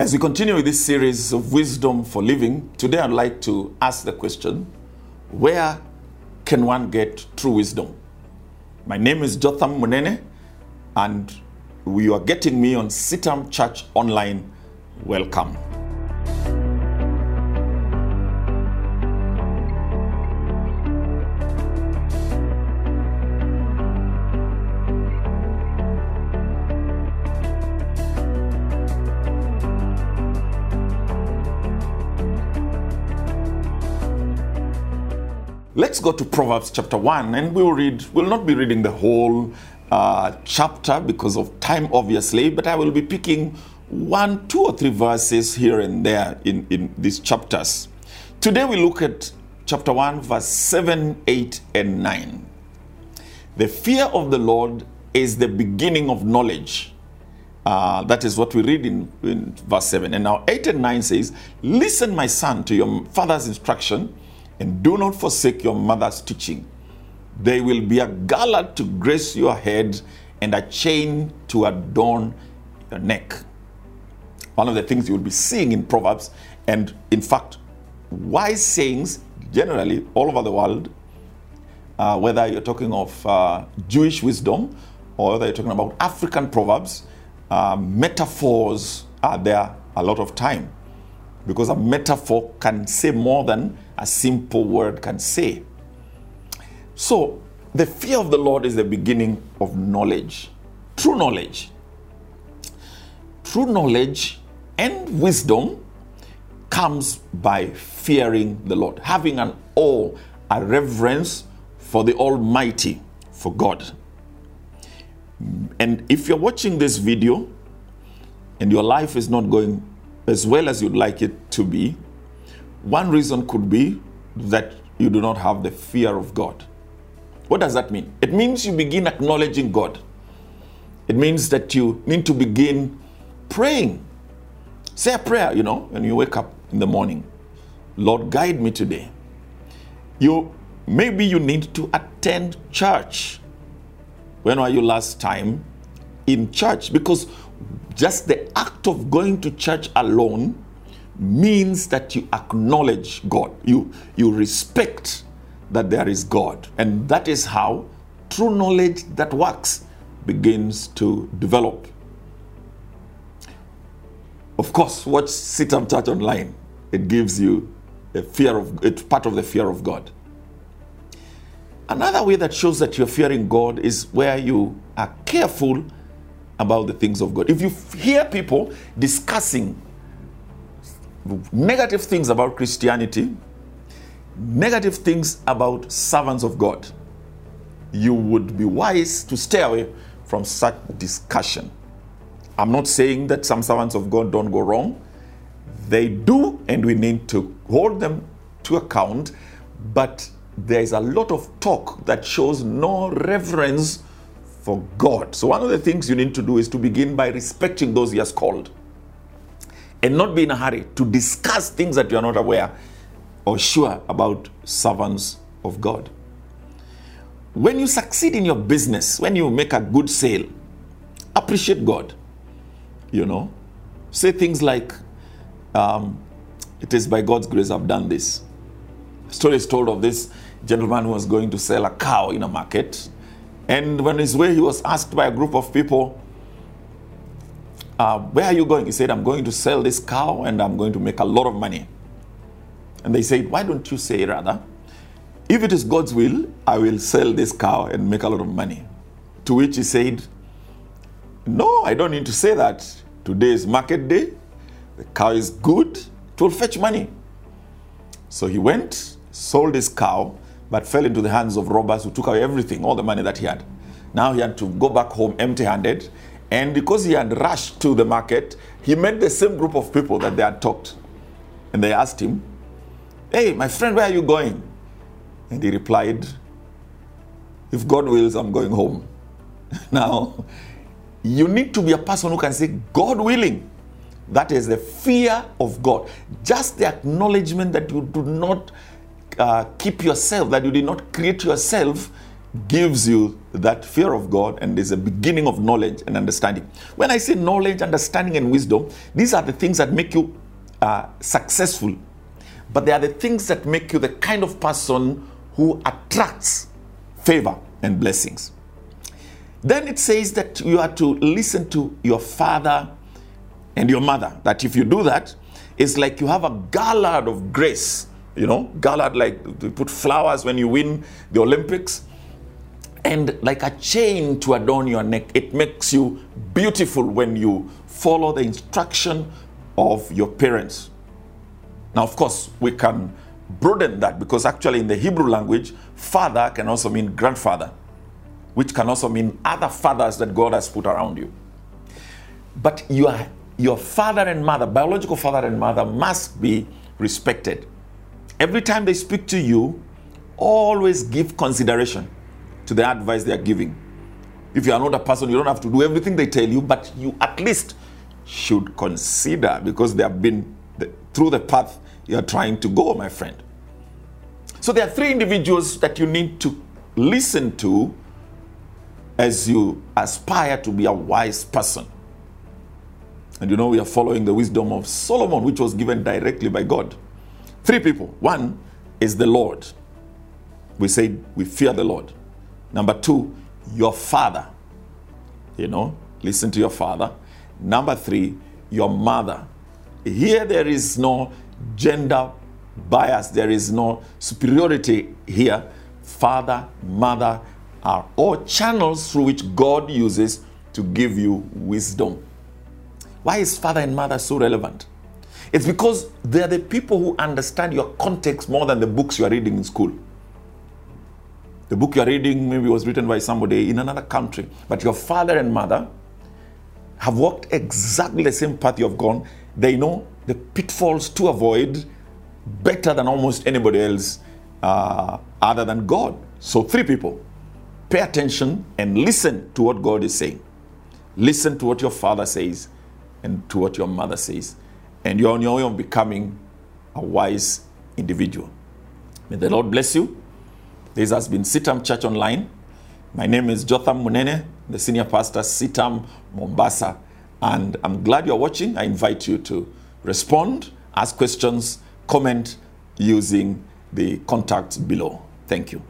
As we continue with this series of wisdom for living, today I'd like to ask the question where can one get true wisdom? My name is Jotham Munene, and you are getting me on Sitam Church Online. Welcome. Let's go to Proverbs chapter 1 and we'll read, we'll not be reading the whole uh, chapter because of time, obviously, but I will be picking one, two, or three verses here and there in, in these chapters. Today we look at chapter 1, verse 7, 8, and 9. The fear of the Lord is the beginning of knowledge. Uh, that is what we read in, in verse 7. And now 8 and 9 says, Listen, my son, to your father's instruction and do not forsake your mother's teaching. They will be a garland to grace your head and a chain to adorn your neck. One of the things you will be seeing in Proverbs, and in fact, wise sayings generally all over the world, uh, whether you're talking of uh, Jewish wisdom or whether you're talking about African proverbs, uh, metaphors are there a lot of time because a metaphor can say more than a simple word can say. So, the fear of the Lord is the beginning of knowledge, true knowledge. True knowledge and wisdom comes by fearing the Lord, having an awe, a reverence for the Almighty, for God. And if you're watching this video and your life is not going as well as you'd like it to be, one reason could be that you do not have the fear of God. What does that mean? It means you begin acknowledging God. It means that you need to begin praying. Say a prayer, you know, when you wake up in the morning. Lord, guide me today. You maybe you need to attend church. When were you last time in church? Because just the act of going to church alone means that you acknowledge God. You, you respect that there is God. And that is how true knowledge that works begins to develop. Of course, watch CITAM Church Online. It gives you a fear of it's part of the fear of God. Another way that shows that you're fearing God is where you are careful about the things of God. If you hear people discussing negative things about Christianity, negative things about servants of God, you would be wise to stay away from such discussion. I'm not saying that some servants of God don't go wrong. They do, and we need to hold them to account. But there is a lot of talk that shows no reverence for God. So, one of the things you need to do is to begin by respecting those He has called and not be in a hurry to discuss things that you are not aware or sure about servants of God. When you succeed in your business, when you make a good sale, appreciate God. You know, say things like, um, It is by God's grace I've done this. A story is told of this gentleman who was going to sell a cow in a market. And when his way, he was asked by a group of people, uh, Where are you going? He said, I'm going to sell this cow and I'm going to make a lot of money. And they said, Why don't you say rather, if it is God's will, I will sell this cow and make a lot of money? To which he said, No, I don't need to say that. Today is market day. The cow is good. It will fetch money. So he went, sold his cow, but fell into the hands of robbers who took away everything, all the money that he had. Now he had to go back home empty handed. And because he had rushed to the market, he met the same group of people that they had talked. And they asked him, Hey, my friend, where are you going? And he replied, If God wills, I'm going home. now, you need to be a person who can say, God willing. That is the fear of God. Just the acknowledgement that you do not uh, keep yourself, that you did not create yourself gives you that fear of God and is a beginning of knowledge and understanding. When I say knowledge, understanding, and wisdom, these are the things that make you uh, successful, but they are the things that make you the kind of person who attracts favor and blessings. Then it says that you are to listen to your father and your mother. That if you do that, it's like you have a gallard of grace. You know, gallard like you put flowers when you win the Olympics, and like a chain to adorn your neck. It makes you beautiful when you follow the instruction of your parents. Now, of course, we can broaden that because actually in the Hebrew language, father can also mean grandfather which can also mean other fathers that God has put around you. But your, your father and mother, biological father and mother, must be respected. Every time they speak to you, always give consideration to the advice they are giving. If you are not a person, you don't have to do everything they tell you, but you at least should consider because they have been the, through the path you are trying to go, my friend. So there are three individuals that you need to listen to as you aspire to be a wise person. And you know, we are following the wisdom of Solomon, which was given directly by God. Three people. One is the Lord. We say we fear the Lord. Number two, your father. You know, listen to your father. Number three, your mother. Here there is no gender bias, there is no superiority here. Father, mother, are all channels through which God uses to give you wisdom. Why is father and mother so relevant? It's because they're the people who understand your context more than the books you are reading in school. The book you are reading maybe was written by somebody in another country, but your father and mother have walked exactly the same path you have gone. They know the pitfalls to avoid better than almost anybody else uh, other than God. So, three people pay attention and listen to what God is saying. Listen to what your father says and to what your mother says. And you're on your way of becoming a wise individual. May the Lord bless you. This has been Sitam Church Online. My name is Jotham Munene, the senior pastor, Sitam Mombasa. And I'm glad you're watching. I invite you to respond, ask questions, comment using the contacts below. Thank you.